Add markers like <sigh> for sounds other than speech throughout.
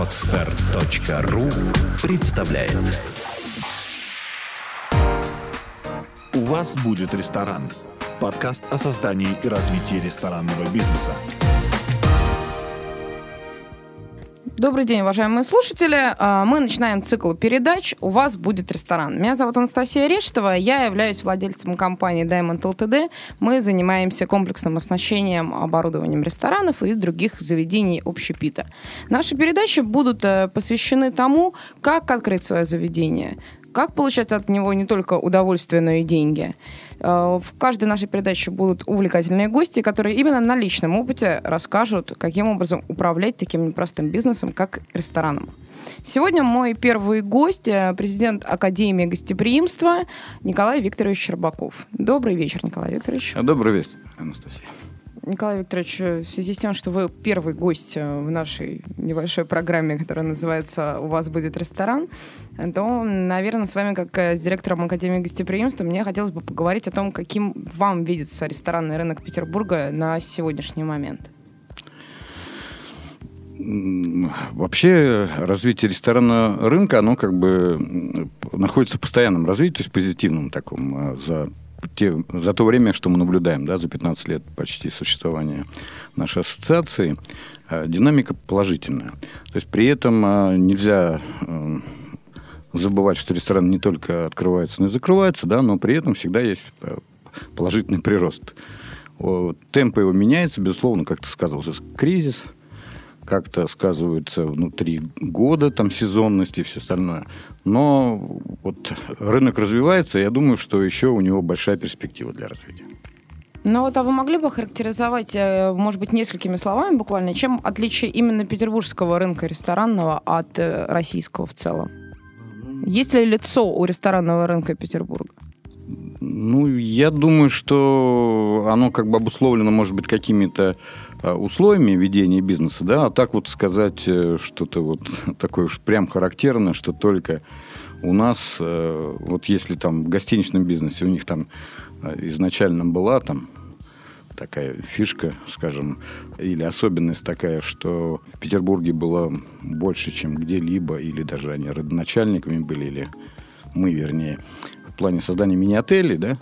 Отстар.ру представляет У вас будет ресторан. Подкаст о создании и развитии ресторанного бизнеса. Добрый день, уважаемые слушатели. А, Мы начинаем цикл передач «У вас будет ресторан». Меня зовут Анастасия Рештова, я являюсь владельцем компании Diamond LTD. Мы занимаемся комплексным оснащением, оборудованием ресторанов и других заведений общепита. Наши передачи будут э, посвящены тому, как открыть свое заведение, как получать от него не только удовольствие, но и деньги. Э, В каждой нашей передаче будут увлекательные гости, которые именно на личном опыте расскажут, каким образом управлять таким непростым бизнесом, как рестораном. Сегодня мой первый гость, э, президент Академии гостеприимства Николай Викторович Щербаков. Добрый вечер, Николай Викторович. Добрый вечер, Анастасия. Николай Викторович, э, в связи с тем, что вы первый гость э, в нашей небольшой программе, которая называется «У вас будет ресторан», то, наверное, с вами, как э, с директором Академии гостеприимства, мне хотелось бы поговорить о том, каким вам видится ресторанный рынок Петербурга на сегодняшний момент. Вообще развитие ресторанного рынка, оно как бы находится в постоянном развитии, то есть позитивном таком за, те, за то время, что мы наблюдаем, да, за 15 лет почти существования нашей ассоциации, а, динамика положительная. То есть при этом а, нельзя м, забывать, что ресторан не только открывается, но и закрывается, да, но при этом всегда есть положительный прирост. Темп его меняется, безусловно, как ты сказал, кризис, как-то сказывается внутри года, там сезонность и все остальное. Но вот рынок развивается, и я думаю, что еще у него большая перспектива для развития. Ну вот, а вы могли бы характеризовать, э, может быть, несколькими словами буквально, чем отличие именно петербургского рынка ресторанного от э, российского в целом? Есть ли лицо у ресторанного рынка Петербурга? Ну, я думаю, что оно как бы обусловлено, может быть, какими-то а, условиями ведения бизнеса, да, а так вот сказать э, что-то вот <laughs> такое уж прям характерное, что только у нас, э, вот если там в гостиничном бизнесе у них там э, изначально была там такая фишка, скажем, или особенность такая, что в Петербурге было больше, чем где-либо, или даже они родоначальниками были, или мы, вернее, плане создания мини-отелей, да,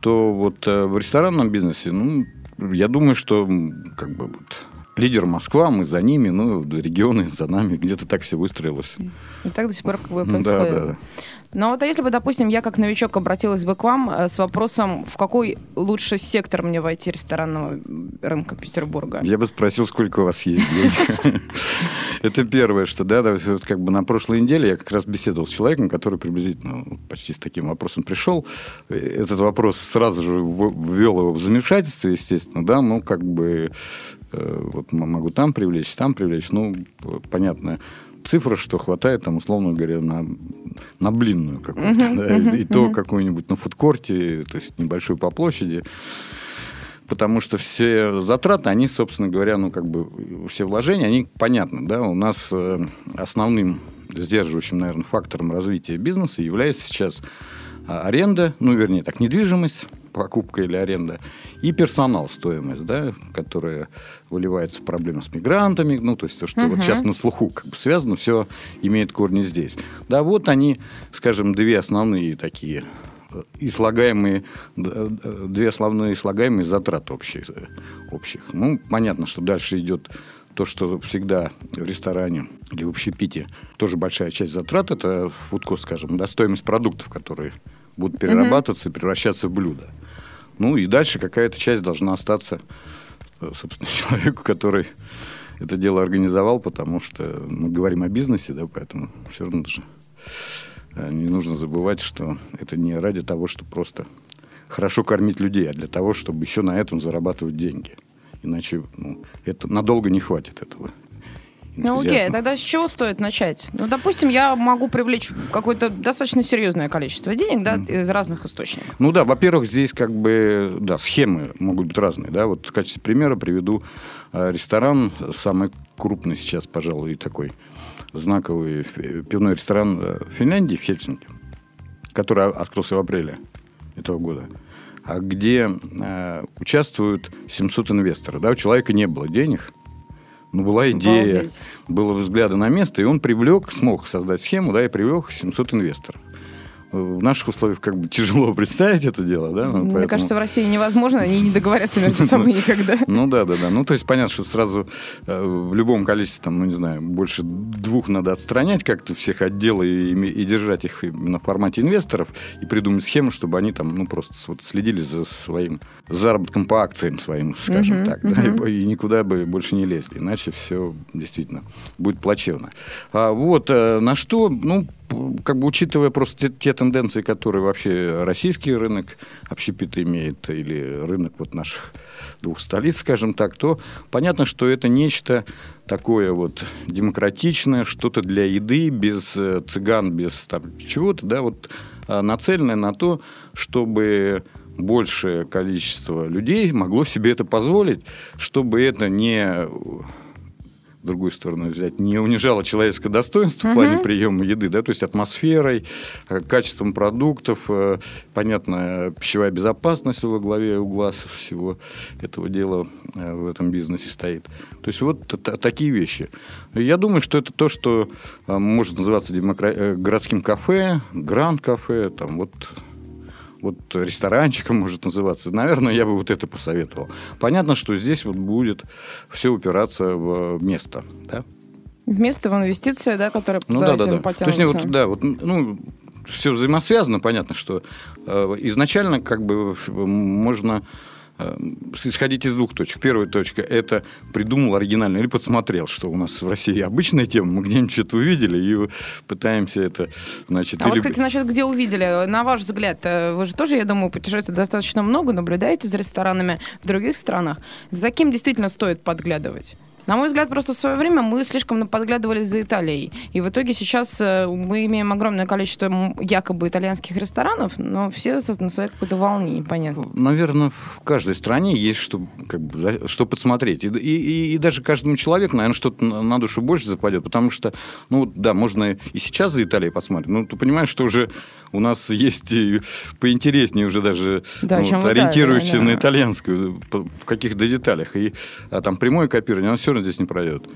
то вот э, в ресторанном бизнесе, ну, я думаю, что как бы вот лидер Москва, мы за ними, ну, регионы за нами, где-то так все выстроилось. И так до сих пор как бы Да, происходит. да, да. Но вот а если бы, допустим, я как новичок обратилась бы к вам э, с вопросом, в какой лучший сектор мне войти ресторанного рынка Петербурга? Я бы спросил, сколько у вас есть денег. <laughs> Это первое, что, да, да, как бы на прошлой неделе я как раз беседовал с человеком, который приблизительно ну, почти с таким вопросом пришел. Этот вопрос сразу же ввел его в замешательство, естественно, да, ну, как бы вот м- могу там привлечь, там привлечь, ну, понятно, цифра, что хватает, там, условно говоря, на, на блинную какую-то, да, и, и то какую-нибудь на фудкорте, то есть небольшую по площади, потому что все затраты, они, собственно говоря, ну, как бы, все вложения, они понятны, да, у нас э, основным сдерживающим, наверное, фактором развития бизнеса является сейчас а, аренда, ну, вернее, так, недвижимость, покупка или аренда, и персонал, стоимость, да, которая выливается в проблемы с мигрантами, ну, то есть то, что вот сейчас на слуху как бы связано, все имеет корни здесь. Да, вот они, скажем, две основные такие э, и слагаемые, э, две основные слагаемые затраты общих, общих. Ну, понятно, что дальше идет то, что всегда в ресторане или в общепите тоже большая часть затрат, это фудкост, скажем, да, стоимость продуктов, которые будут перерабатываться и превращаться в блюда. Ну и дальше какая-то часть должна остаться, э, собственно, <laughs> человеку, который это дело организовал, потому что мы говорим о бизнесе, да, поэтому все равно же э, не нужно забывать, что это не ради того, чтобы просто хорошо кормить людей, а для того, чтобы еще на этом зарабатывать деньги. Иначе ну, это надолго не хватит этого. Ну окей, тогда с чего стоит начать? Ну, допустим, я могу привлечь какое-то достаточно серьезное количество денег, да, из разных источников. Ну да, во-первых, здесь как бы, да, схемы могут быть разные, да. Вот в качестве примера приведу э, ресторан, самый крупный сейчас, пожалуй, такой знаковый э, пивной ресторан э, в Финляндии, в Хельсинки, который открылся в апреле этого года, а где э, участвуют 700 инвесторов. Да, у человека не было денег, Ну, была идея, Обалдеть. было взгляды на место, и он привлек, смог создать схему, да, и привлек 700 инвесторов. В наших условиях как бы тяжело <laughs> представить это дело, да? ну, Мне поэтому- кажется, в России невозможно, они не договорятся между собой <laughs> никогда. Ну да, да, да. Ну, то есть понятно, что сразу э, в любом количестве, там, ну не знаю, больше двух надо отстранять как-то всех отделы и, держать их именно в формате инвесторов и придумать схему, чтобы они там, ну, просто вот следили за своим заработком по акциям своим, скажем так, да, и, никуда бы больше не лезли, иначе все действительно будет плачевно. А вот э, на что, ну, как бы учитывая просто те, те тенденции, которые вообще российский рынок общепита имеет, или рынок вот наших двух столиц, скажем так, то понятно, что это нечто такое вот демократичное, что-то для еды, без э, цыган, без там чего-то, да, вот а, нацеленное на то, чтобы большее количество людей могло себе это позволить, чтобы это не другую сторону взять, не унижало человеческое достоинство в плане приема еды, да, то есть атмосферой, э, качеством продуктов, э, понятно, пищевая безопасность во главе угла всего этого дела э, в этом бизнесе стоит. То есть вот такие вещи. Я думаю, что это то, что может называться демокра- городским кафе, гранд-кафе, там вот вот ресторанчиком может называться. Наверное, я бы вот это посоветовал. Понятно, что здесь вот будет все упираться в место. Да? Вместо в инвестиции, да, которые Ну за да, да, этим да. То есть, потянутся. вот, да, вот, ну, все взаимосвязано, понятно, что э, изначально как бы можно исходить из двух точек. Первая точка – это придумал оригинально или подсмотрел, что у нас в России обычная тема, мы где-нибудь что-то увидели и пытаемся это, значит, А вот, или- кстати, насчет где увидели, на ваш взгляд, э, вы же тоже, я думаю, путешествуете достаточно много, наблюдаете за ресторанами в других странах. За кем действительно стоит подглядывать? На мой взгляд, просто в свое время мы слишком подглядывали за Италией. И в итоге сейчас э, мы имеем огромное количество якобы итальянских ресторанов, но все на своей какой-то волне, непонятно. Наверное, в каждой стране есть что, как бы, что подсмотреть. И, и- и даже каждому человеку, наверное, что-то на душу больше западет, потому что, ну, да, можно и сейчас за Италией посмотреть, но ты понимаешь, что уже у нас есть поинтереснее уже даже Да, ну, вот, в Италии, ориентирующиеся да. на итальянскую по- в каких-то деталях. И а, там прямое копирование, оно все равно здесь не пройдет.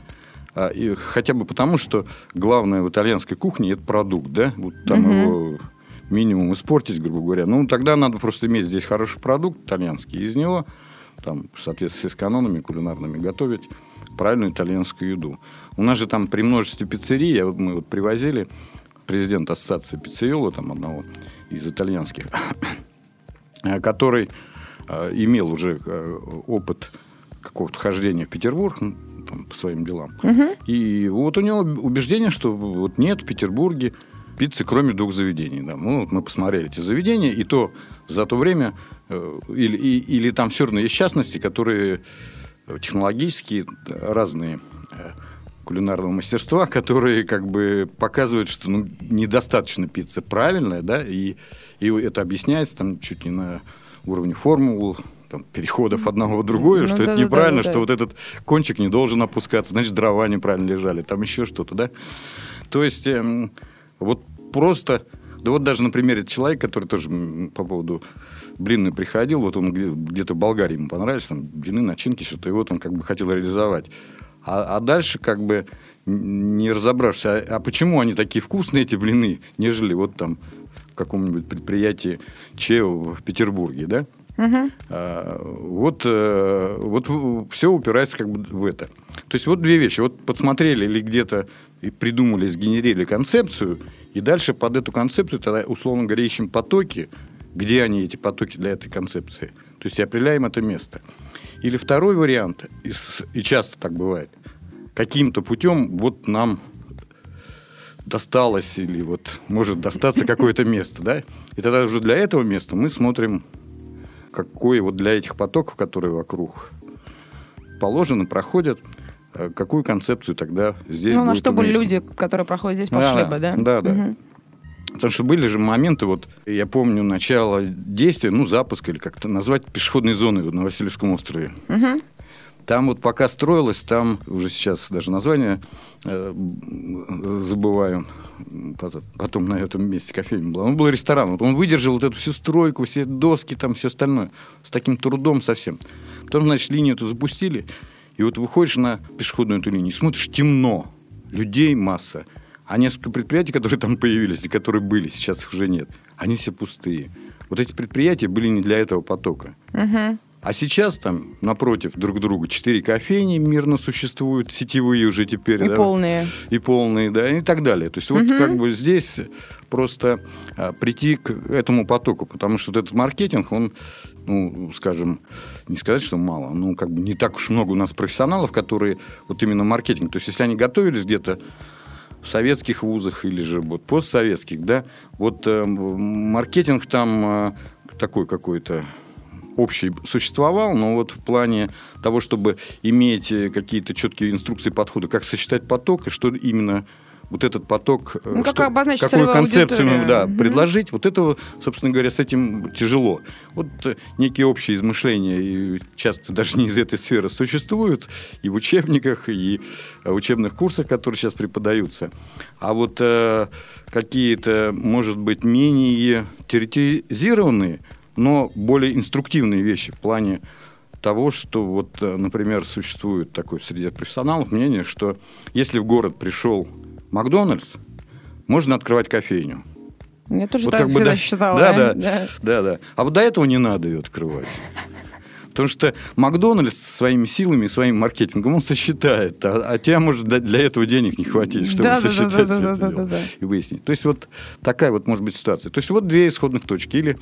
А, и хотя бы потому, что главное в итальянской кухне это продукт, да? Вот там Мгм. его минимум испортить, грубо говоря. Ну, тогда надо просто иметь здесь хороший продукт итальянский, из него, там, в соответствии с канонами кулинарными, готовить правильную итальянскую еду. У нас же там при множестве пиццерий, я вот- мы вот привозили президента ассоциации пиццеола, там одного из итальянских, <coughs> который э, имел уже э, опыт какого-то хождения в Петербург ну, там, по своим делам. И вот у него убеждение, что вот нет в Петербурге пиццы, кроме двух заведений. Да. Ну, вот мы посмотрели эти заведения, и то за то время, э, или, и- или там все равно есть частности, которые э, технологические, разные э, кулинарного мастерства, <laughs> которые как бы показывают, что ну, недостаточно пицца правильная, да, и, и это объясняется там чуть не на уровне формул, там, переходов одного в другое, Ну что это да-да-да-да-да. неправильно, что вот этот кончик не должен опускаться, значит, дрова неправильно лежали, там еще что-то, да. То есть эм, вот просто, да вот даже на примере человека, который тоже по поводу блины приходил, вот он где- где-то в Болгарии ему понравились, там блины, начинки, что-то, и вот он как бы хотел реализовать. А, а дальше как бы не разобравшись, а, а почему они такие вкусные, эти блины, нежели вот там в каком-нибудь предприятии ЧЕО в Петербурге, да? А, Вот, э, вот все упирается как бы в это. То есть вот две вещи. Вот подсмотрели или где-то и придумали, сгенерили концепцию, и дальше под эту концепцию тогда, условно говоря, ищем потоки, где они, эти потоки для этой концепции. То есть и определяем это место. Или второй вариант, и часто так бывает, каким-то путем вот нам досталось или вот может достаться какое-то место, да? И тогда уже для этого места мы смотрим какой вот для этих потоков, которые вокруг положены, проходят, э, какую концепцию тогда здесь Ну, на чтобы уместна. люди, которые проходят здесь, пошли да, бы, да? да, да. Мгм. Потому что были же моменты, вот я помню начало действия, ну, запуск или как-то назвать пешеходной вот на Васильевском острове. Мгм. Там вот пока строилось, там уже сейчас даже название э, забываю. Потом, на этом месте кофейня была. Он был ресторан. Вот он выдержал вот эту всю стройку, все доски, там все остальное. С таким трудом совсем. Потом, значит, линию эту запустили. И вот выходишь на пешеходную эту линию, смотришь, темно, людей масса. А несколько предприятий, которые там появились и которые были, сейчас их уже нет, они все пустые. Вот эти предприятия были не для этого потока. Мгм. А сейчас там напротив друг друга четыре кофейни мирно существуют, сетевые уже теперь. И да, полные. и полные, да, и так далее. То есть вот Мгм. как бы здесь просто а, прийти к этому потоку, потому что вот этот маркетинг, он, ну, скажем, не сказать, что мало, ну, как бы не так уж много у нас профессионалов, которые вот именно маркетинг, то есть если они готовились где-то в советских вузах или же вот постсоветских, да, вот э, маркетинг там э, такой какой-то общий существовал, но вот в плане того, чтобы иметь э, какие-то четкие инструкции подхода, как сосчитать поток и что именно вот этот поток, э, Ну, как что- какую концепцию аудиторию. да, Мгм. предложить, вот этого, собственно говоря, с этим тяжело. Вот э, некие общие измышления, и часто даже не из этой сферы, существуют и в учебниках, и в учебных курсах, которые сейчас преподаются. А вот э, какие-то, может быть, менее теоретизированные, но более инструктивные вещи в плане того, что вот, э, например, существует такое среди профессионалов мнение, что если в город пришел Макдональдс, можно открывать кофейню. Я тоже Вот так бы, всегда да. считала. Да, да. Да, да. А вот до этого не надо ее открывать. Потому что Макдональдс своими силами, своим маркетингом, он сосчитает. А, а тебя, может, для- этого денег не хватить, чтобы Да, сосчитать да, всё да, это да, дело да, да. и выяснить. То есть вот такая вот может быть ситуация. То есть вот две исходных точки. Или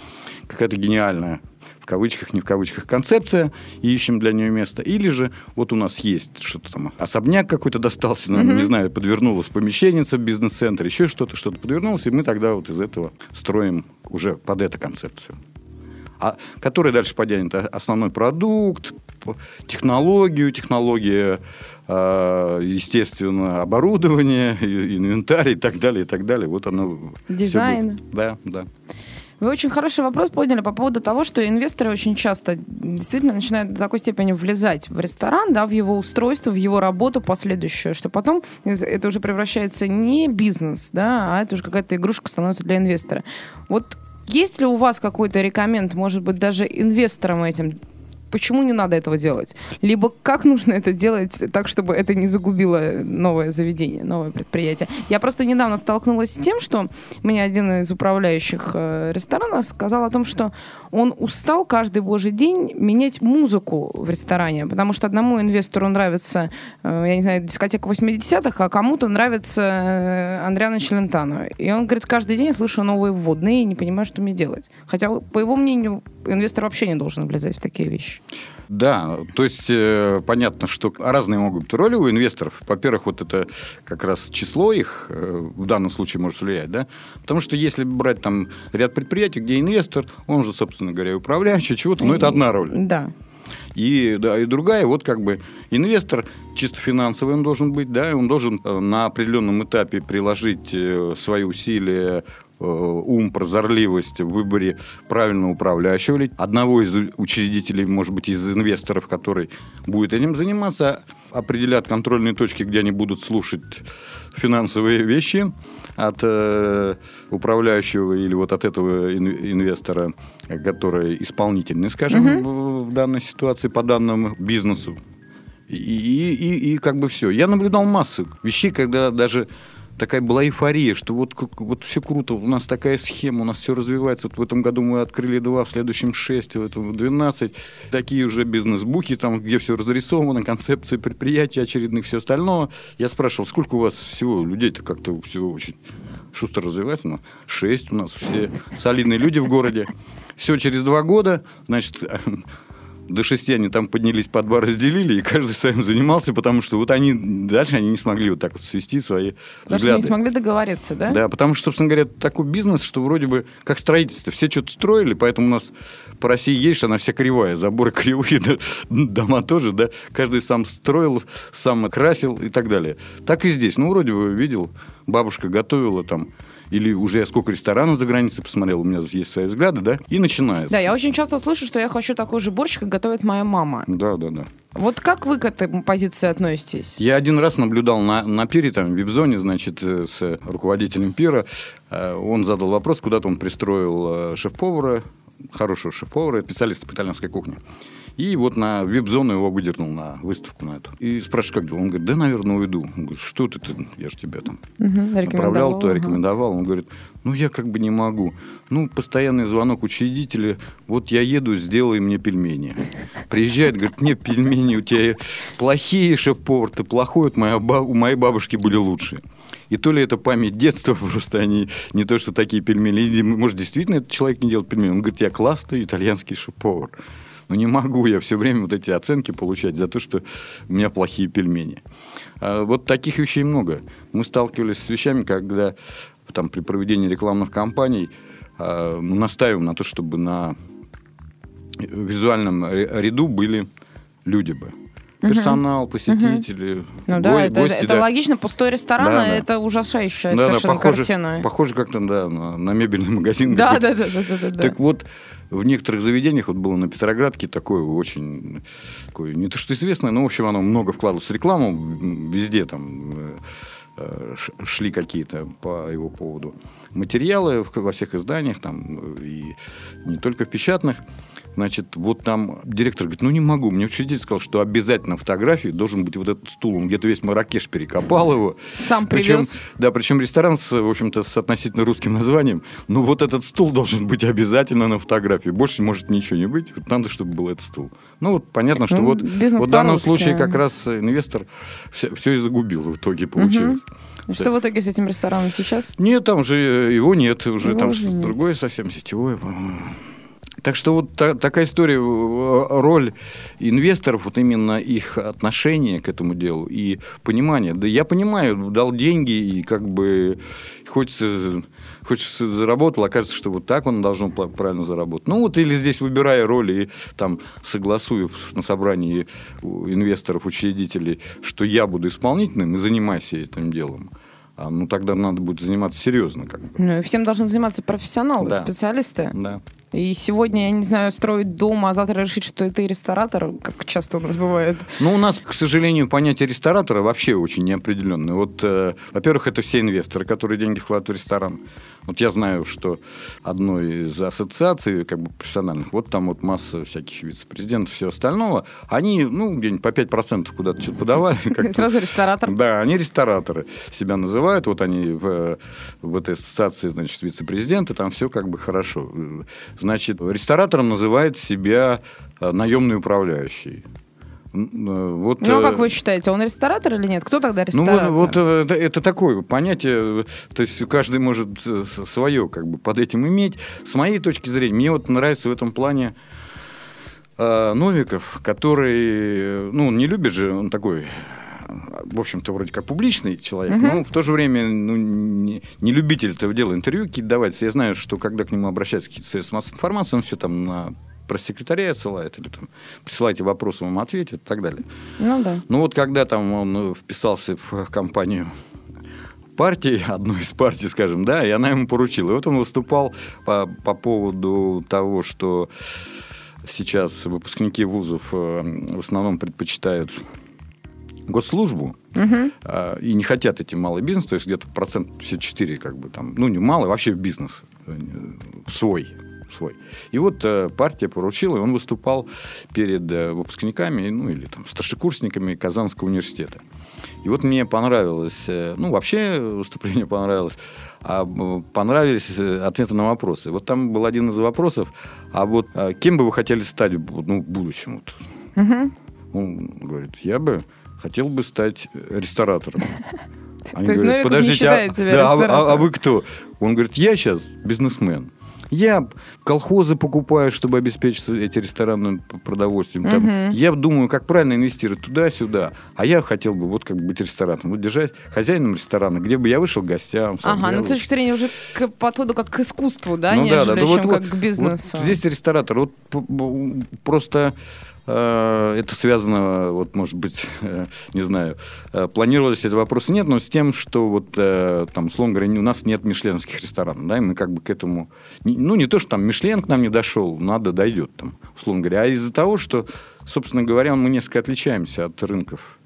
какая-то гениальная в кавычках, не в кавычках, концепция, и ищем для нее место. Или же вот у нас есть что-то там, особняк какой-то достался, нам, Мгм. не знаю, подвернулась помещенница в бизнес-центре, еще что-то, что-то подвернулось, и мы тогда вот из этого строим уже под эту концепцию. А которая дальше потянет а- основной продукт, технологию, технология, э, естественно, оборудование, инвентарь и так далее, и так далее. Вот оно. Дизайн. Да, да. Вы очень хороший вопрос подняли по поводу того, что инвесторы очень часто действительно начинают до такой степени влезать в ресторан, да, в его устройство, в его работу последующую, что потом это уже превращается не бизнес, да, а это уже какая-то игрушка становится для инвестора. Вот есть ли у вас какой-то рекоменд, может быть, даже инвесторам этим почему не надо этого делать? Либо как нужно это делать так, чтобы это не загубило новое заведение, новое предприятие? Я просто недавно столкнулась с тем, что мне один из управляющих э, ресторана сказал о том, что он устал каждый божий день менять музыку в ресторане, потому что одному инвестору нравится, э, я не знаю, дискотека 80-х, а кому-то нравится э, Андриана Челентано. И он говорит, каждый день я слышу новые вводные и не понимаю, что мне делать. Хотя, по его мнению, инвестор вообще не должен влезать в такие вещи. Да, то есть э, понятно, что разные могут быть роли у инвесторов. Во-первых, вот это как раз число их э, в данном случае может влиять, да? Потому что если брать там ряд предприятий, где инвестор, он же, собственно говоря, и управляющий чего-то, но это одна роль. Да. И, да, и другая, вот как бы инвестор чисто финансовый он должен быть, да, и он должен э, на определенном этапе приложить э, свои усилия, ум, прозорливость в выборе правильного управляющего, одного из учредителей, может быть, из инвесторов, который будет этим заниматься, определят контрольные точки, где они будут слушать финансовые вещи от э, управляющего или вот от этого ин- инвестора, э, который исполнительный, скажем, Мгм. в в данной ситуации по данному бизнесу. И, и, и- и как бы все. Я наблюдал массу вещей, когда даже такая была эйфория, что вот, вот все круто, у нас такая схема, у нас все развивается. Вот в этом году мы открыли два, в следующем шесть, в этом 12. Такие уже бизнес-буки, там, где все разрисовано, концепции предприятий очередных, все остальное. Я спрашивал, сколько у вас всего людей-то как-то все очень шустро развивается? Ну, шесть у нас, все солидные люди в городе. Все через два года, значит, до шести они там поднялись по два, разделили, и каждый своим занимался, потому что вот они дальше они не смогли вот так вот свести свои Даже взгляды. не смогли договориться, да? Да, потому что, собственно говоря, такой бизнес, что вроде бы как строительство. Все что-то строили, поэтому у нас по России есть, она вся кривая. Заборы кривые, <laughs> да, дома тоже, да. Каждый сам строил, сам красил и так далее. Так и здесь. Ну, вроде бы видел, бабушка готовила там, или уже я сколько ресторанов за границей посмотрел, у меня есть свои взгляды, да, и начинается. Да, я очень часто слышу, что я хочу такой же борщ, как готовит моя мама. Да, да, да. Вот как вы к этой позиции относитесь? Я один раз наблюдал на, на пире, там, в вип-зоне, значит, э, с руководителем пира. Э, Он задал вопрос, куда-то он пристроил э, шеф-повара хорошего шеф-повара, специалиста по итальянской кухне. И вот на вип-зону его выдернул на выставку на эту. И спрашиваю, как дела? Он говорит, да, наверное, уйду. Он говорит, что ты, ты я же тебя там Мгм, направлял, то рекомендовал. Он говорит, ну, я как бы не могу. Ну, постоянный звонок учредителя, вот я еду, сделай мне пельмени. Приезжает, говорит, нет, пельмени у тебя плохие, шеф-повар, ты плохой, вот моя у моей бабушки были лучшие. И то ли это память детства, <laughs> просто они не то, что такие пельмени. Или, может, действительно этот человек не делает пельмени. Он говорит, я классный итальянский шеф-повар. Но не могу я все время вот эти оценки получать за то, что у меня плохие пельмени. А вот таких вещей много. Мы сталкивались с вещами, когда там, при проведении рекламных кампаний а, мы настаиваем на то, чтобы на визуальном ряду были люди бы. Персонал, посетители, Ну да, это, гости. это да. логично. Пустой ресторан, Да, да. это ужасающая Да, да, совершенно похоже, картина. похоже как-то да, на, на мебельный магазин. <laughs> Да, да, да, да, да, да. Так вот, в некоторых заведениях, вот было на Петроградке такое очень, такое, не то что известное, но, в общем, оно много вкладывалось в рекламу, везде там э, шли какие-то по его поводу материалы во всех изданиях, там, э, и не только в печатных. Значит, вот там директор говорит, ну не могу. Мне учредитель сказал, что обязательно фотографии должен быть вот этот стул. Он где-то весь Маракеш перекопал его. Сам Причем, привез. да, причем ресторан с, в общем-то, с относительно русским названием. Ну, вот этот стул должен быть обязательно на фотографии. Больше может ничего не быть. Вот надо, чтобы был этот стул. Ну, вот понятно, что Ну, вот, вот в данном случае как раз инвестор все, и загубил в итоге получилось. Что в итоге с этим рестораном сейчас? Нет, там же его нет, уже Его там уже что-то нет. другое совсем сетевое. по-моему. Так что вот та- такая история, э, роль инвесторов, вот именно их отношение к этому делу и понимание. Да я понимаю, дал деньги и как бы хочется, хочется заработал, окажется, что вот так он должен правильно заработать. Ну вот или здесь выбирая роли и там согласую на собрании инвесторов, учредителей, что я буду исполнительным и занимайся этим делом. А, ну тогда надо будет заниматься серьезно как бы. Ну, и всем должны заниматься профессионалы, Да. специалисты. Да. И сегодня, я не знаю, строить дом, а завтра решить, что это и ресторатор, как часто у нас бывает. Ну, у нас, к сожалению, понятие ресторатора вообще очень неопределенное. Вот, э, во-первых, это все инвесторы, которые деньги вкладывают в ресторан. Вот я знаю, что одной из ассоциаций как бы профессиональных, вот там вот масса всяких вице-президентов и всего остального, они, ну, где-нибудь по 5% куда-то что-то подавали. <laughs> Сразу ресторатор. Да, они рестораторы себя называют. Вот они в, в этой ассоциации, значит, вице-президенты, там все как бы хорошо. Значит, ресторатором называет себя э, наемный управляющий. Э, Вот, Ну, а э, как вы считаете, он ресторатор или нет? Кто тогда ну, ресторатор? вот, вот э, это, это такое понятие, э, то есть каждый может свое как бы под этим иметь. С моей точки зрения, мне вот нравится в этом плане э, Новиков, который, ну, он не любит же, он такой, э, в общем-то, вроде как публичный человек, Мгм. но в то же время ну, не, не любитель этого дела интервью какие-то давать. Я знаю, что когда к нему обращаются какие-то средства массовой информации, он все там на пресс-секретаря отсылает или там присылайте вопросы, вам ответит и так далее. Ну да. Ну вот когда там он э, вписался в компанию партии, <laughs> одной из партий, скажем, да, и она ему поручила. И вот он выступал по, по поводу того, что сейчас выпускники вузов э, в основном предпочитают госслужбу Мгм. а, и не хотят идти в малый бизнес, то есть где-то процент 54 как бы там, ну не малый, вообще в бизнес э, свой. Свой. И вот э, партия поручила, и он выступал перед э, выпускниками, ну или там старшекурсниками Казанского университета. И вот мне понравилось, э, ну вообще выступление понравилось, а понравились э, ответы на вопросы. Вот там был один из вопросов, а вот э, кем бы вы хотели стать ну, в будущем? Вот. Мгм. Он говорит, я бы хотел бы стать ресторатором. <laughs> Они То есть говорят, не считает себя да, а а- а ресторатором?» вы кто? Он говорит, я сейчас бизнесмен. Я колхозы покупаю, чтобы обеспечить эти рестораны продовольствием. Там, Мгм. Я думаю, как правильно инвестировать туда-сюда. А я хотел бы вот как бы быть ресторатором. Вот держать хозяином ресторана, где бы я вышел к гостям. Ага, ну с точки зрения уже к подходу как к искусству, да, Ну нежели да, чем вот- как вот- к бизнесу. вот здесь ресторатор. Вот просто это связано, вот, может быть, э, не знаю, э, планировались эти вопросы нет, но с тем, что вот э, там, условно говоря, у нас нет мишленских ресторанов, да, и мы как бы к этому, ну, не то, что там Мишлен к нам не дошел, надо дойдет там, условно говоря, а из-за того, что, собственно говоря, мы несколько отличаемся от рынков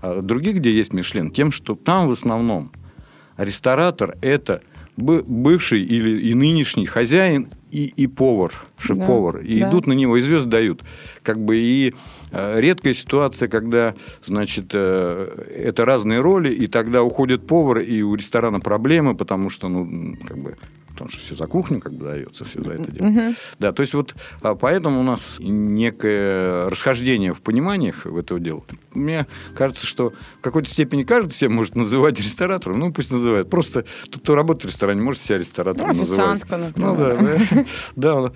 а других, где есть Мишлен, тем, что там в основном ресторатор – это бывший или и нынешний хозяин и, и повар, шеф-повар. Да, и да. идут на него, и звезд дают. Как бы и э, редкая ситуация, когда, значит, э, это разные роли, и тогда уходит повар, и у ресторана проблемы, потому что, ну, как бы, потому что все за кухню как бы дается, все за это дело. Мгм. Да, то есть вот а, поэтому у нас некое расхождение в пониманиях в этого дела. Мне кажется, что в какой-то степени каждый себя может называть ресторатором, ну пусть называет. Просто тот, кто работает в ресторане, может себя ресторатором Ну, называть. официантка, Ну да, например. да. Да,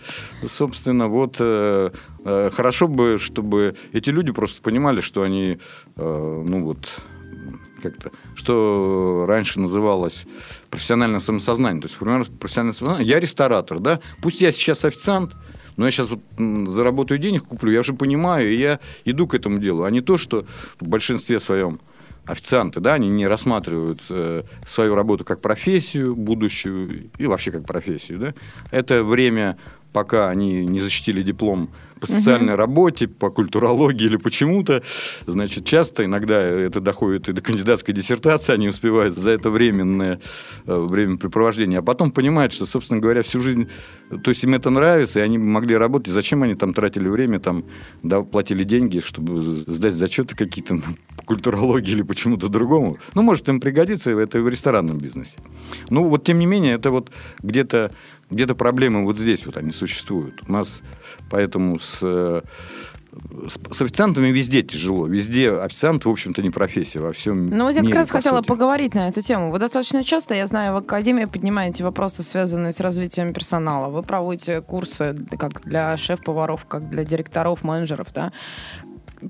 собственно, вот э, э, хорошо бы, чтобы эти люди просто понимали, что они, э, ну вот, как-то, что раньше называлось профессиональное самосознание. То есть, например, профессиональное самосознание. Я ресторатор, да? Пусть я сейчас официант, но я сейчас вот заработаю денег, куплю, я уже понимаю, и я иду к этому делу. А не то, что в большинстве своем официанты, да, они не рассматривают э, свою работу как профессию будущую и вообще как профессию, да. Это время, пока они не защитили диплом по социальной работе, по культурологии или почему-то, значит, часто иногда это доходит и до кандидатской диссертации, они успевают за это временное э, времяпрепровождение, а потом понимают, что, собственно говоря, всю жизнь, то есть им это нравится, и они могли работать, зачем они там тратили время, там, да, платили деньги, чтобы сдать зачеты какие-то по культурологии или почему-то другому. Ну, может, им пригодится это в ресторанном бизнесе. Ну, вот, тем не менее, это вот где-то где-то проблемы вот здесь вот они существуют. У нас поэтому с, э, с, с официантами везде тяжело. Везде официант, в общем-то, не профессия во всем Ну, вот я как мире, раз по хотела сути. поговорить на эту тему. Вы достаточно часто, я знаю, в Академии поднимаете вопросы, связанные с развитием персонала. Вы проводите курсы как для шеф-поваров, как для директоров, менеджеров, да?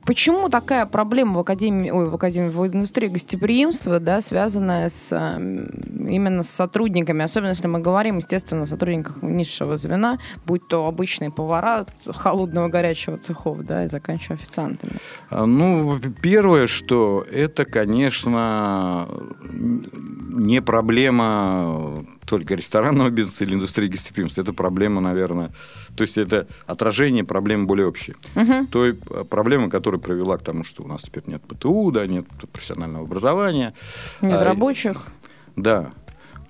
Почему такая проблема в академии, ой, в академии, в индустрии гостеприимства, да, связанная с эм, именно с сотрудниками, особенно если мы говорим, естественно, о сотрудниках низшего звена, будь то обычные повара <laughs> холодного горячего цехов, да, и заканчивая официантами. А, Ну, первое, что это, конечно, не проблема только ресторанного бизнеса или индустрии гостеприимства. Это проблема, наверное, то есть это отражение проблемы более общей. Мгм. Той э, проблемы, которая привела к тому, что у нас теперь нет ПТУ, да, нет профессионального образования. Нет А, рабочих. Да.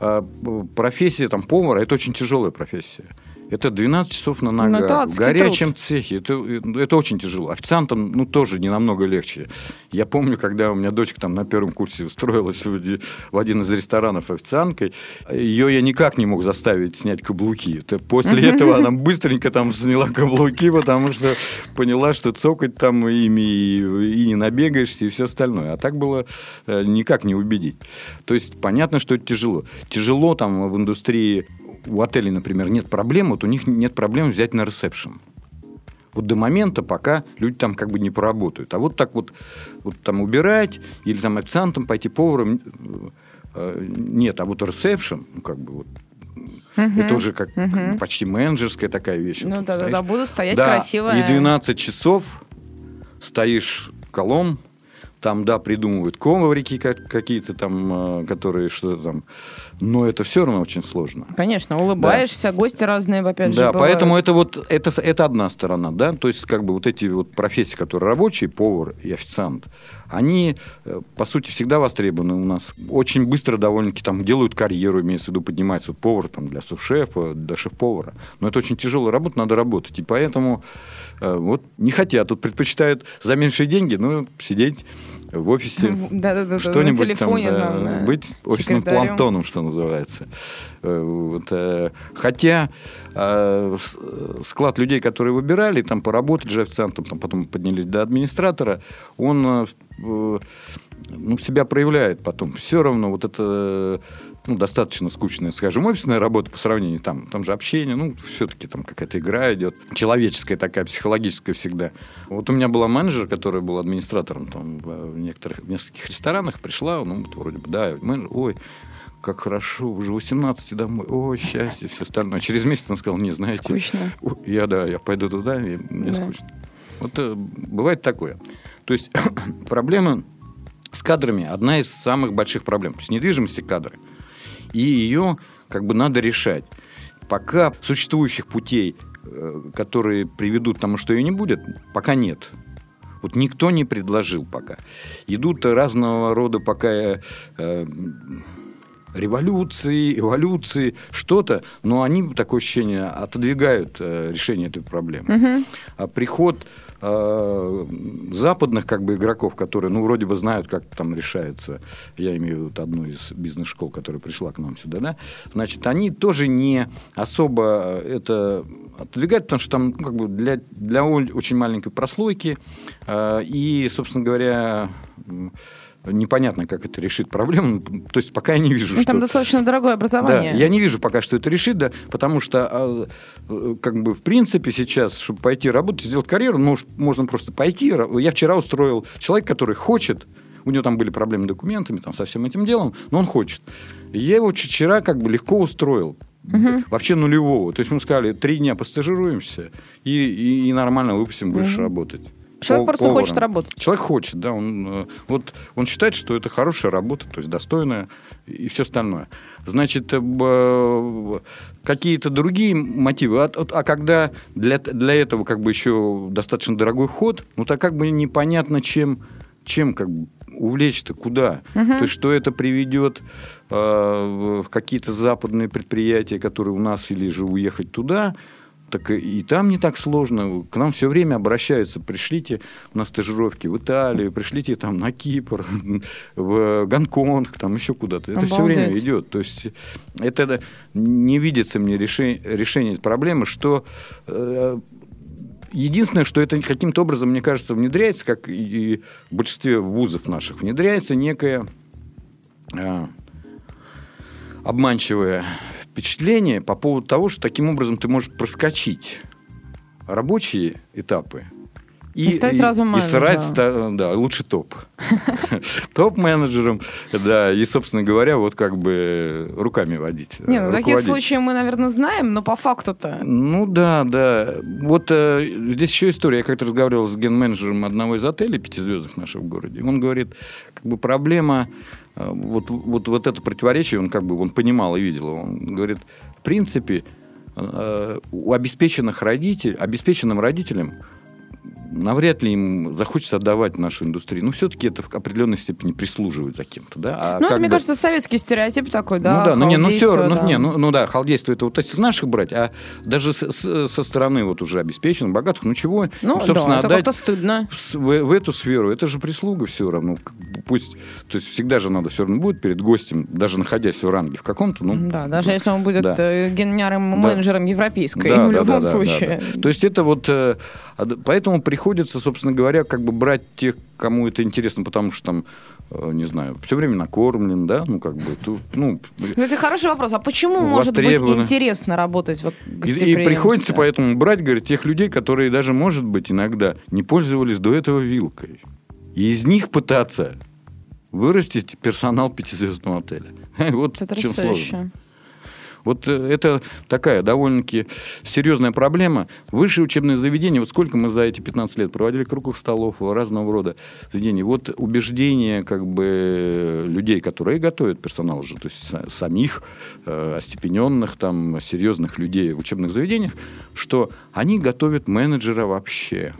А, профессия там повара это очень тяжелая профессия. Это 12 часов на ногах, Ну, это в горячем цехе. Это, это очень тяжело. Официантам, ну, тоже не намного легче. Я помню, когда у меня дочка там на первом курсе устроилась в, в один из ресторанов официанткой, ее я никак не мог заставить снять каблуки. Это после этого она быстренько там сняла каблуки, потому что поняла, что цокать там ими и, и не набегаешься, и все остальное. А так было э, никак не убедить. То есть понятно, что это тяжело. Тяжело там в индустрии у отелей, например, нет проблем, вот у них нет проблем взять на ресепшн. Вот до момента, пока люди там как бы не поработают. А вот так вот, вот там убирать или там официантом пойти поваром э, нет. А вот ресепшн, ну как бы вот, это уже как Мгм. почти менеджерская такая вещь. Вот Ну тут да, да, да, буду стоять Да, красиво. И 12 часов стоишь колом, там, да, придумывают коврики как- какие-то там, э, которые что-то там, но это все равно очень сложно. Конечно, улыбаешься, гости разные, опять же, Да, поэтому это вот это, это одна сторона, да, то есть как бы вот эти вот профессии, которые рабочие, повар и официант, они э, по сути всегда востребованы у нас. Очень быстро довольно-таки там делают карьеру, имеется в виду поднимается вот повар там для сушефа, для шеф-повара, но это очень тяжелая работа, надо работать, и поэтому э, вот не хотят, тут предпочитают за меньшие деньги, ну сидеть в офисе Да-да-да, на что-нибудь телефоне, там, да, да, быть офисным планктоном, что называется. Э, Вот, э, хотя э, склад людей, которые выбирали, там поработать же официантом, там потом поднялись до администратора, он ну, себя проявляет потом. Все равно вот это ну, достаточно скучная, скажем, офисная работа по сравнению там, там же общение, ну, все-таки там какая-то игра идет, человеческая такая, психологическая всегда. Вот у меня была менеджер, которая была администратором там в некоторых, в нескольких ресторанах, пришла, ну, вот вроде бы, да, менеджер, ой, как хорошо, уже 18 домой, ой, счастье, все остальное. Через месяц она сказала, не, знаете, Скучно. О, Я, да, я пойду туда, и мне Да. скучно. Вот э, бывает такое. То есть <clears throat> проблема с кадрами одна из самых больших проблем. То есть недвижимости кадры. И ее как бы надо решать. Пока существующих путей, э, которые приведут к тому, что ее не будет, пока нет. Вот никто не предложил пока. Идут разного рода пока э, э, революции, эволюции, что-то, но они, такое ощущение, отодвигают э, решение этой проблемы. Мгм. А приход э, западных как бы игроков, которые, ну, вроде бы знают, как там решается, я имею в виду одну из бизнес-школ, которая пришла к нам сюда, да, значит, они тоже не особо это отодвигают, потому что там ну, как бы для, для очень маленькой прослойки. Э, и, собственно говоря, непонятно, как это решит проблему. То есть пока я не вижу, Ну, что... Там достаточно дорогое образование. Да, я не вижу пока, что это решит, да, потому что, а, э, как бы, в принципе, сейчас, чтобы пойти работать, сделать карьеру, ну, можно просто пойти. Я вчера устроил человека, который хочет, у него там были проблемы с документами, там, со всем этим делом, но он хочет. Я его вчера как бы легко устроил. Вообще нулевого. То есть мы сказали, три дня постажируемся и, и, и нормально выпустим, будешь Мгм. работать. Человек просто хочет поваром. работать. Человек хочет, да, он, э, вот, он считает, что это хорошая работа, то есть достойная и все остальное. Значит, э, какие-то другие мотивы, а, а когда для, для этого как бы еще достаточно дорогой вход, ну так как бы непонятно, чем, чем как бы увлечь-то, куда. То есть, что это приведет э, в какие-то западные предприятия, которые у нас, или же уехать туда, так и там не так сложно. К нам все время обращаются. Пришлите на стажировки в Италию, пришлите там на Кипр, <laughs> в Гонконг, там еще куда-то. Это все время идет. То есть это не видится мне решение, решение проблемы, что э, Единственное, что это каким-то образом, мне кажется, внедряется, как и в большинстве вузов наших, внедряется некое а, обманчивое впечатление по поводу того, что таким образом ты можешь проскочить рабочие этапы И стать сразу и менеджером. стать ста- да, лучше топ. <laughs> Топ-менеджером, да, и, собственно говоря, вот как бы руками водить. Не, ну такие случаи мы, наверное, знаем, но по факту-то... Ну да, да. Вот э, здесь еще история. Я как-то разговаривал с ген-менеджером одного из отелей пятизвездных нашего в городе. Он говорит, как бы проблема, э, вот, вот, вот это противоречие, он как бы он понимал и видел. Он говорит, в принципе, э, у обеспеченных родителей, обеспеченным родителям навряд ли им захочется отдавать нашу индустрию. Но все-таки это в определенной степени прислуживает за кем-то. Да? А ну, это, как мне бы- кажется, советский стереотип такой, да, ну да, ну не, ну все, ну, да. не, ну, ну да, халдейство это вот из наших брать, а даже с- с- со стороны вот уже обеспеченных, богатых, ну чего, Ну, собственно, да, отдать стыдно. с- в, в эту сферу, это же прислуга все равно. Бы Пусть, то есть всегда же надо все равно будет перед гостем, даже находясь в ранге в каком-то, ну, Да, даже если он будет да. э, генеральным Да. менеджером европейской, Да, в да, любом да, да, случае. да, да. То есть это вот... э, Поэтому приходится, собственно говоря, как бы брать тех, кому это интересно, потому что там, э, не знаю, все время накормлен, да, ну как бы, тут, ну... Ну, Это хороший вопрос. А почему может быть интересно работать вот И, и приходится поэтому брать, говорит, тех людей, которые даже, может быть, иногда не пользовались до этого вилкой. И из них пытаться вырастить персонал пятизвездного отеля. <laughs> Вот в чем сложно. Вот э, это такая довольно-таки серьезная проблема. Высшее учебное заведение, вот сколько мы за эти 15 лет проводили круглых столов разного рода заведений. Вот убеждение как бы людей, которые готовят персонал уже, то есть са- самих э, остепененных, там, серьезных людей в учебных заведениях, что они готовят менеджера вообще.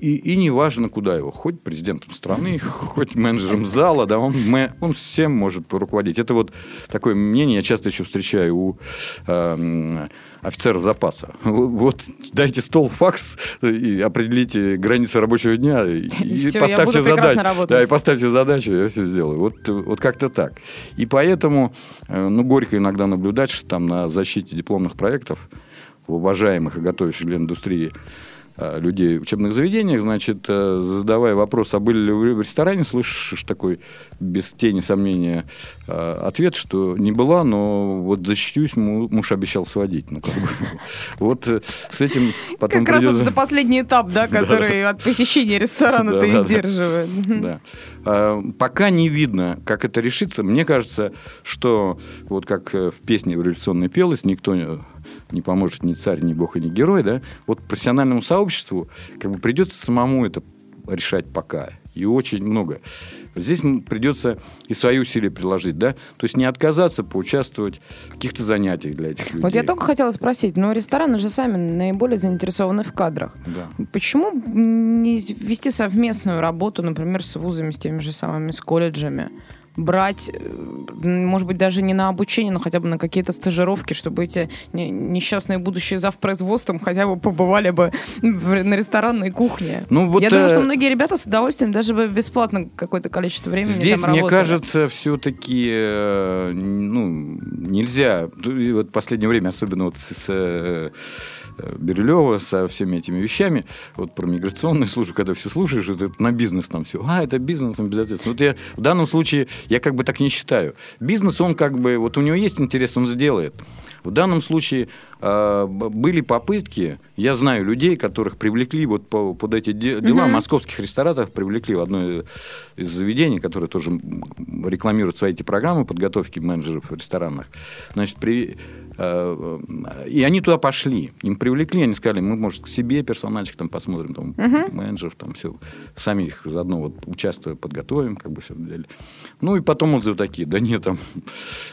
И, и не важно, куда его, хоть президентом страны, <laughs> хоть менеджером зала, да, он, он всем может руководить. Это вот такое мнение я часто еще встречаю у эм, офицеров запаса. Вот, дайте стол, факс и определите границы рабочего дня и, <laughs> и всё, я поставьте задачу. Да, и поставьте задачу, я все сделаю. Вот, вот как-то так. И поэтому, э, ну, горько иногда наблюдать, что там на защите дипломных проектов уважаемых и готовящих для индустрии э, людей в учебных заведениях, значит, э, задавая вопрос, а были ли вы в ресторане, слышишь такой без тени сомнения э, ответ, что не была, но вот защищусь, му- муж обещал сводить. Ну, как бы. <laughs> Вот э, с этим потом Как раз придется- это последний этап, да, <laughs> который от посещения ресторана-то и Да-да-да. сдерживает. <laughs> Да. А, Пока не видно, как это решится. Мне кажется, что вот как э, в песне революционной пелось, никто не- поможет ни царь, ни бог и ни герой, да, вот профессиональному сообществу как бы придется самому это решать пока. И очень много. Здесь придется и свои усилия приложить, да, то есть не отказаться поучаствовать в каких-то занятиях для этих людей. Вот я только хотела спросить, но рестораны же сами наиболее заинтересованы в кадрах. Да. Почему не вести совместную работу, например, с вузами, с теми же самыми, с колледжами? Брать, э, может быть, даже не на обучение, но хотя бы на какие-то стажировки, чтобы эти несчастные будущие завпроизводством хотя бы побывали бы на ресторанной кухне. Ну, вот, Я думаю, что многие ребята с удовольствием даже бы бесплатно какое-то количество времени Здесь, там мне кажется, все-таки ну, нельзя. Вот в последнее время, особенно вот с, с Бирюлева со всеми этими вещами, вот про миграционную службу, когда все слушаешь, это на бизнес там все, а, это бизнес, там безответственно. Вот я в данном случае, я как бы так не считаю. Бизнес, он как бы, вот у него есть интерес, он сделает. В данном случае э, были попытки, я знаю людей, которых привлекли вот по, под эти дела, угу. московских ресторатов привлекли в одно из заведений, которые тоже рекламируют свои эти программы подготовки менеджеров ресторанных. Значит, при, Э, и они туда пошли. Им привлекли, они сказали, мы, может, к себе персональчик там посмотрим, там, uh-huh. менеджеров, там все. Сами их заодно вот участвуя подготовим, как бы все деле. Ну, и потом отзывы такие, да нет, там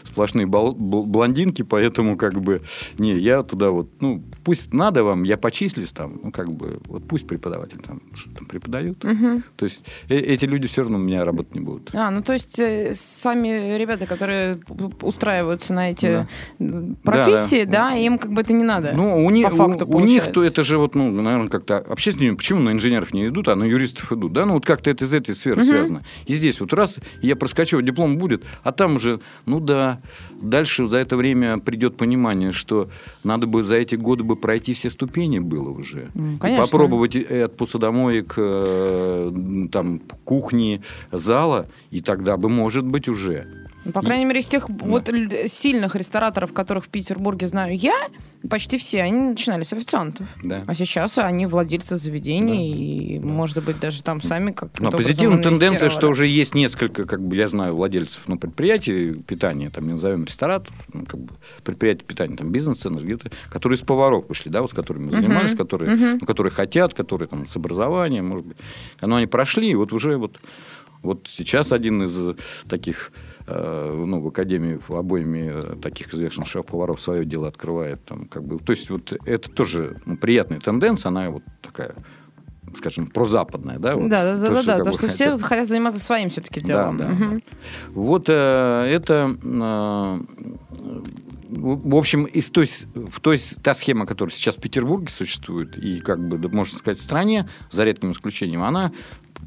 сплошные бал- блондинки, поэтому как бы, не, я туда вот, ну, пусть надо вам, я почислюсь там, ну, как бы, вот пусть преподаватель там, там преподают. Uh-huh. То есть э- эти люди все равно у меня работать не будут. А, ну, то есть э- сами ребята, которые устраиваются на эти да профессии, да, да. да, им как бы это не надо. Ну, у них, по факту, у, у них то это же вот, ну, наверное, как-то общественники, почему на инженеров не идут, а на юристов идут, да, ну вот как-то это из этой сферы угу. связано. И здесь вот раз я проскочу, диплом будет, а там уже, ну да, дальше за это время придет понимание, что надо бы за эти годы бы пройти все ступени было уже. Ну, конечно. Попробовать от посудомоек, э, там, кухни, зала, и тогда бы, может быть, уже по крайней мере, из тех да. вот сильных рестораторов, которых в Петербурге знаю я, почти все, они начинали с официантов. Да. А сейчас они владельцы заведений, да. и, может быть, даже там сами как Но позитивная тенденция, что уже есть несколько, как бы я знаю, владельцев ну, предприятий питания, там, не назовем ресторатор, ну, как бы предприятия питания, там, бизнес-центр где-то, которые из поваров вышли, да, вот с которыми мы занимались, uh-huh. которые, uh-huh. ну, которые хотят, которые там с образованием, может быть. Но они прошли, и вот уже вот, вот сейчас один из таких Э, ну, в Академии обоими э, таких известных шеф-поваров свое дело открывает. Там, как бы, то есть вот это тоже ну, приятная тенденция, она вот такая скажем, прозападная, да? Вот, да, да, то, да, что, да, то, что все хотят заниматься своим все-таки делом. Да, да. Угу. Вот э, это, э, в общем, из той, в той, та схема, которая сейчас в Петербурге существует, и, как бы, можно сказать, в стране, за редким исключением, она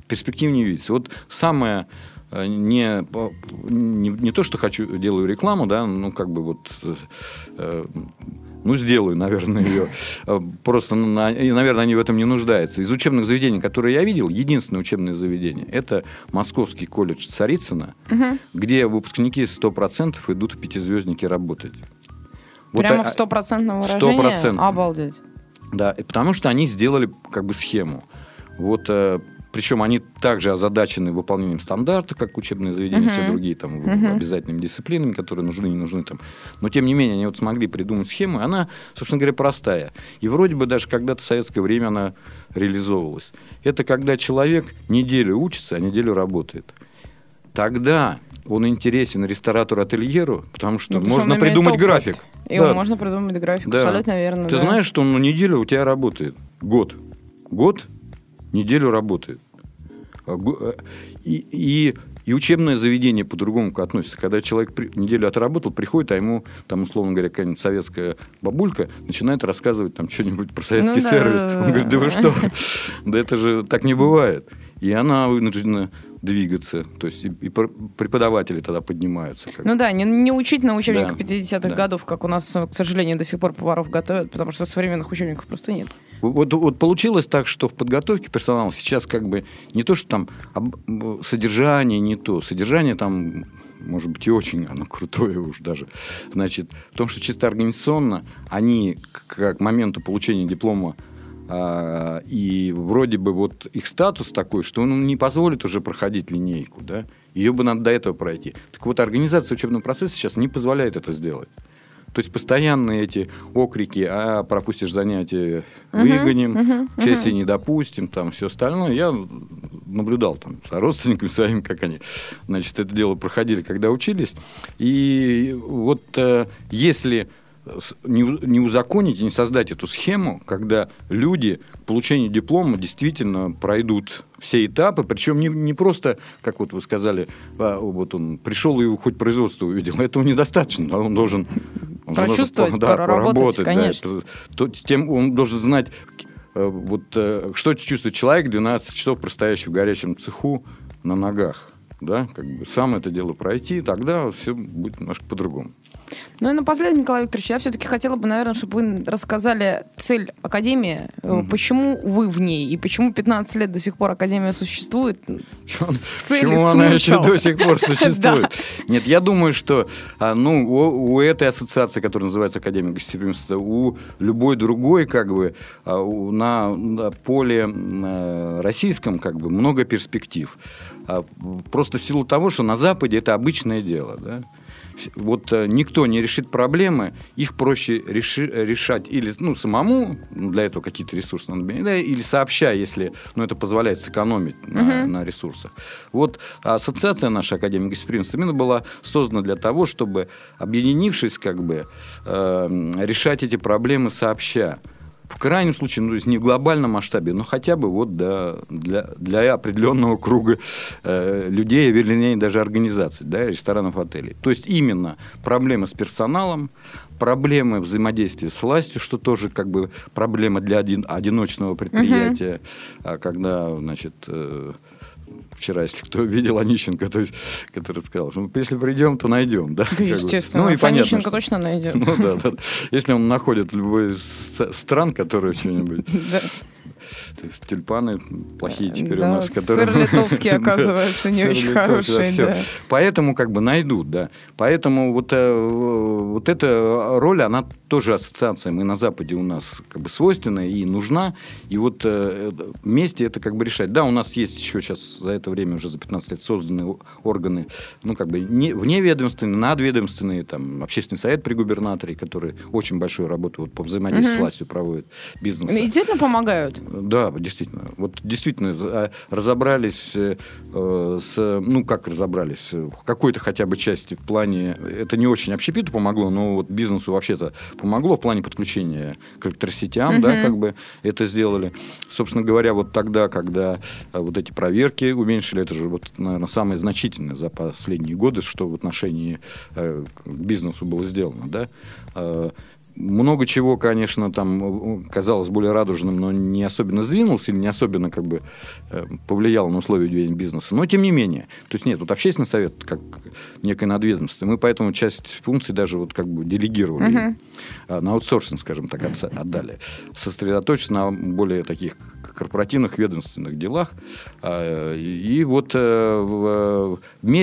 перспективнее видится. Вот самая Э, не, не, не то, что хочу, делаю рекламу, да, ну, как бы вот, э, ну, сделаю, наверное, ее. <laughs> Э, просто, наверное, они в этом не нуждаются. Из учебных заведений, которые я видел, единственное учебное заведение – это Московский колледж Царицына, угу. где выпускники 100% идут в пятизвездники работать. Вот Прямо а, в стопроцентном выражении? 100%. Обалдеть. Да, потому что они сделали как бы схему. Вот причем они также озадачены выполнением стандарта, как учебные заведения, uh-huh. все другие там uh-huh. обязательными дисциплинами, которые нужны, не нужны там. Но тем не менее они вот смогли придумать схему, и она, собственно говоря, простая. И вроде бы даже когда-то в советское время она реализовывалась. Это когда человек неделю учится, а неделю работает. Тогда он интересен ресторатору-ательеру, потому что ну, можно придумать график. И да. можно придумать график, да. абсолютно верно. Ты да. знаешь, что он на неделю у тебя работает. Год. Год неделю работает. А, э, и, и, и учебное заведение по-другому относится. Когда человек при, неделю отработал, приходит, а ему, там, условно говоря, какая-нибудь советская бабулька начинает рассказывать там что-нибудь про советский ну, сервис. Да, Он говорит, да вы что? <laughs> Да это же так не бывает. И она вынуждена двигаться. То есть и, и преподаватели тогда поднимаются. Как... Ну да, не, не учить на учебниках да. 50-х да. годов, как у нас, к сожалению, до сих пор поваров готовят, потому что современных учебников просто нет. Вот, вот получилось так, что в подготовке персонала сейчас как бы не то, что там об, содержание не то, содержание там может быть, и очень оно крутое уж даже. Значит, в том, что чисто организационно они к, к моменту получения диплома и вроде бы вот их статус такой, что он не позволит уже проходить линейку, да, ее бы надо до этого пройти. Так вот, организация учебного процесса сейчас не позволяет это сделать. То есть постоянные эти окрики, а пропустишь занятия, выгоним, uh-huh, uh-huh, сессии не допустим, там все остальное. Я наблюдал там за родственниками <laughs> своими, как они, значит, это дело проходили, когда учились. И вот э, если не, не узаконить и не создать эту схему, когда люди к получению диплома действительно пройдут все этапы, причем не, не просто, как вот вы сказали, а, вот он пришел и хоть производство увидел, этого недостаточно, он должен он прочувствовать, должен, да, проработать, конечно. Да, то, тем он должен знать, э, вот, э, что чувствует человек, 12 часов простоящий в горячем цеху на ногах да, как бы сам это дело пройти, тогда все будет немножко по-другому. Ну и напоследок, Николай Викторович, я все-таки хотела бы, наверное, чтобы вы рассказали цель Академии, mm-hmm. почему вы в ней и почему 15 лет до сих пор Академия существует. <laughs> Почему она еще до сих пор <laughs> существует? Нет, я думаю, что а, ну, у, этой ассоциации, которая называется Академия гостеприимства, у любой другой, как бы, а, на поле э, российском, как бы, много перспектив. А, просто в силу того, что на Западе это обычное дело, да, вот э, никто не решит проблемы, их проще реши, решать или ну, самому, ну, для этого какие-то ресурсы надо, да, или сообща, если ну, это позволяет сэкономить uh-huh. на, на ресурсах. Вот ассоциация наша Академия гостеприимства именно была создана для того, чтобы, объединившись, как бы, э, решать эти проблемы сообща в крайнем случае, ну, то есть не в глобальном масштабе, но хотя бы вот да, для, для определенного круга э, людей, вернее, даже организаций, да, ресторанов, отелей. То есть именно проблемы с персоналом, проблемы взаимодействия с властью, что тоже как бы проблема для один, одиночного предприятия, угу. когда, значит, э, вчера, если кто видел Онищенко, то есть, который сказал, что если придем, то найдем. Да? Естественно. Ну, и понятно, Онищенко что... точно найдет. Ну, да, да. Если он находит любой из стран, которые <laughs> что-нибудь тюльпаны плохие теперь да, у нас. Которые... Сыр литовский, <laughs> оказывается, не очень хороший. Да. Поэтому как бы найдут, да. Поэтому вот, э, вот эта роль, она тоже ассоциация. Мы на Западе у нас как бы свойственна и нужна. И вот э, вместе это как бы решать. Да, у нас есть еще сейчас за это время уже за 15 лет созданы органы, ну как бы не, вневедомственные, надведомственные, там, общественный совет при губернаторе, который очень большую работу вот, по взаимодействию угу. с властью проводит, бизнес. И действительно помогают? Да, действительно. Вот действительно а, разобрались э, с... Ну, как разобрались? В какой-то хотя бы части в плане... Это не очень общепиту помогло, но вот бизнесу вообще-то помогло в плане подключения к электросетям, угу. да, как бы это сделали. Собственно говоря, вот тогда, когда а, вот эти проверки уменьшили, это же, вот, наверное, самое значительное за последние годы, что в отношении э, к бизнесу было сделано, да, много чего, конечно, там казалось более радужным, но не особенно сдвинулся или не особенно как бы э, повлиял на условия ведения бизнеса. Но тем не менее. То есть нет, вот общественный совет как некое надведомство. Мы поэтому часть функций даже вот как бы делегировали. Uh-huh. На аутсорсинг, скажем так, отдали. Сосредоточиться на более таких корпоративных ведомственных делах. А, и вот э,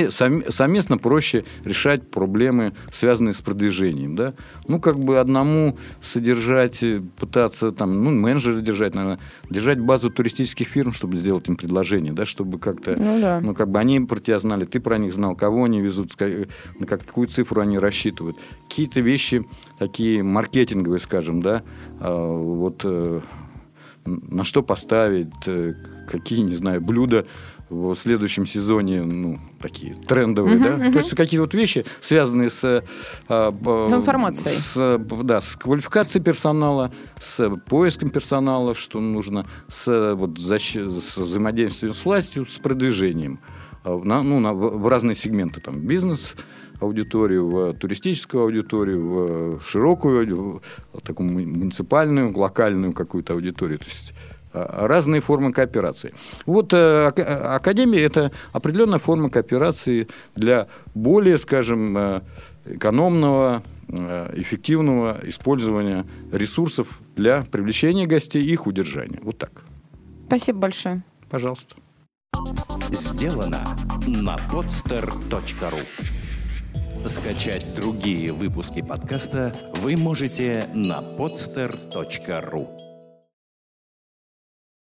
совместно проще решать проблемы, связанные с продвижением. Да? Ну, как бы одна самому содержать, э, пытаться там, ну, менеджера держать, наверное, держать базу туристических фирм, чтобы сделать им предложение, да, чтобы как-то, ну, да. ну как бы они про тебя знали, ты про них знал, кого они везут, на какую цифру они рассчитывают. Какие-то вещи такие маркетинговые, скажем, да, а, вот э, на что поставить, э, какие, не знаю, блюда в следующем сезоне, ну, такие трендовые, uh-huh, да, uh-huh. то есть какие-то вот вещи, связанные с, а, с информацией, с, да, с квалификацией персонала, с поиском персонала, что нужно, с, вот, защ... с взаимодействием с властью, с продвижением а, на, ну, на, в разные сегменты, там, бизнес, аудиторию, в туристическую аудиторию, в широкую, в такую муниципальную, локальную какую-то аудиторию. То есть а, разные формы кооперации. Вот э, Академия – это определенная форма кооперации для более, скажем, э, экономного, э, эффективного использования ресурсов для привлечения гостей и их удержания. Вот так. Спасибо большое. Пожалуйста. Сделано на podster.ru Скачать другие выпуски подкаста вы можете на podster.ru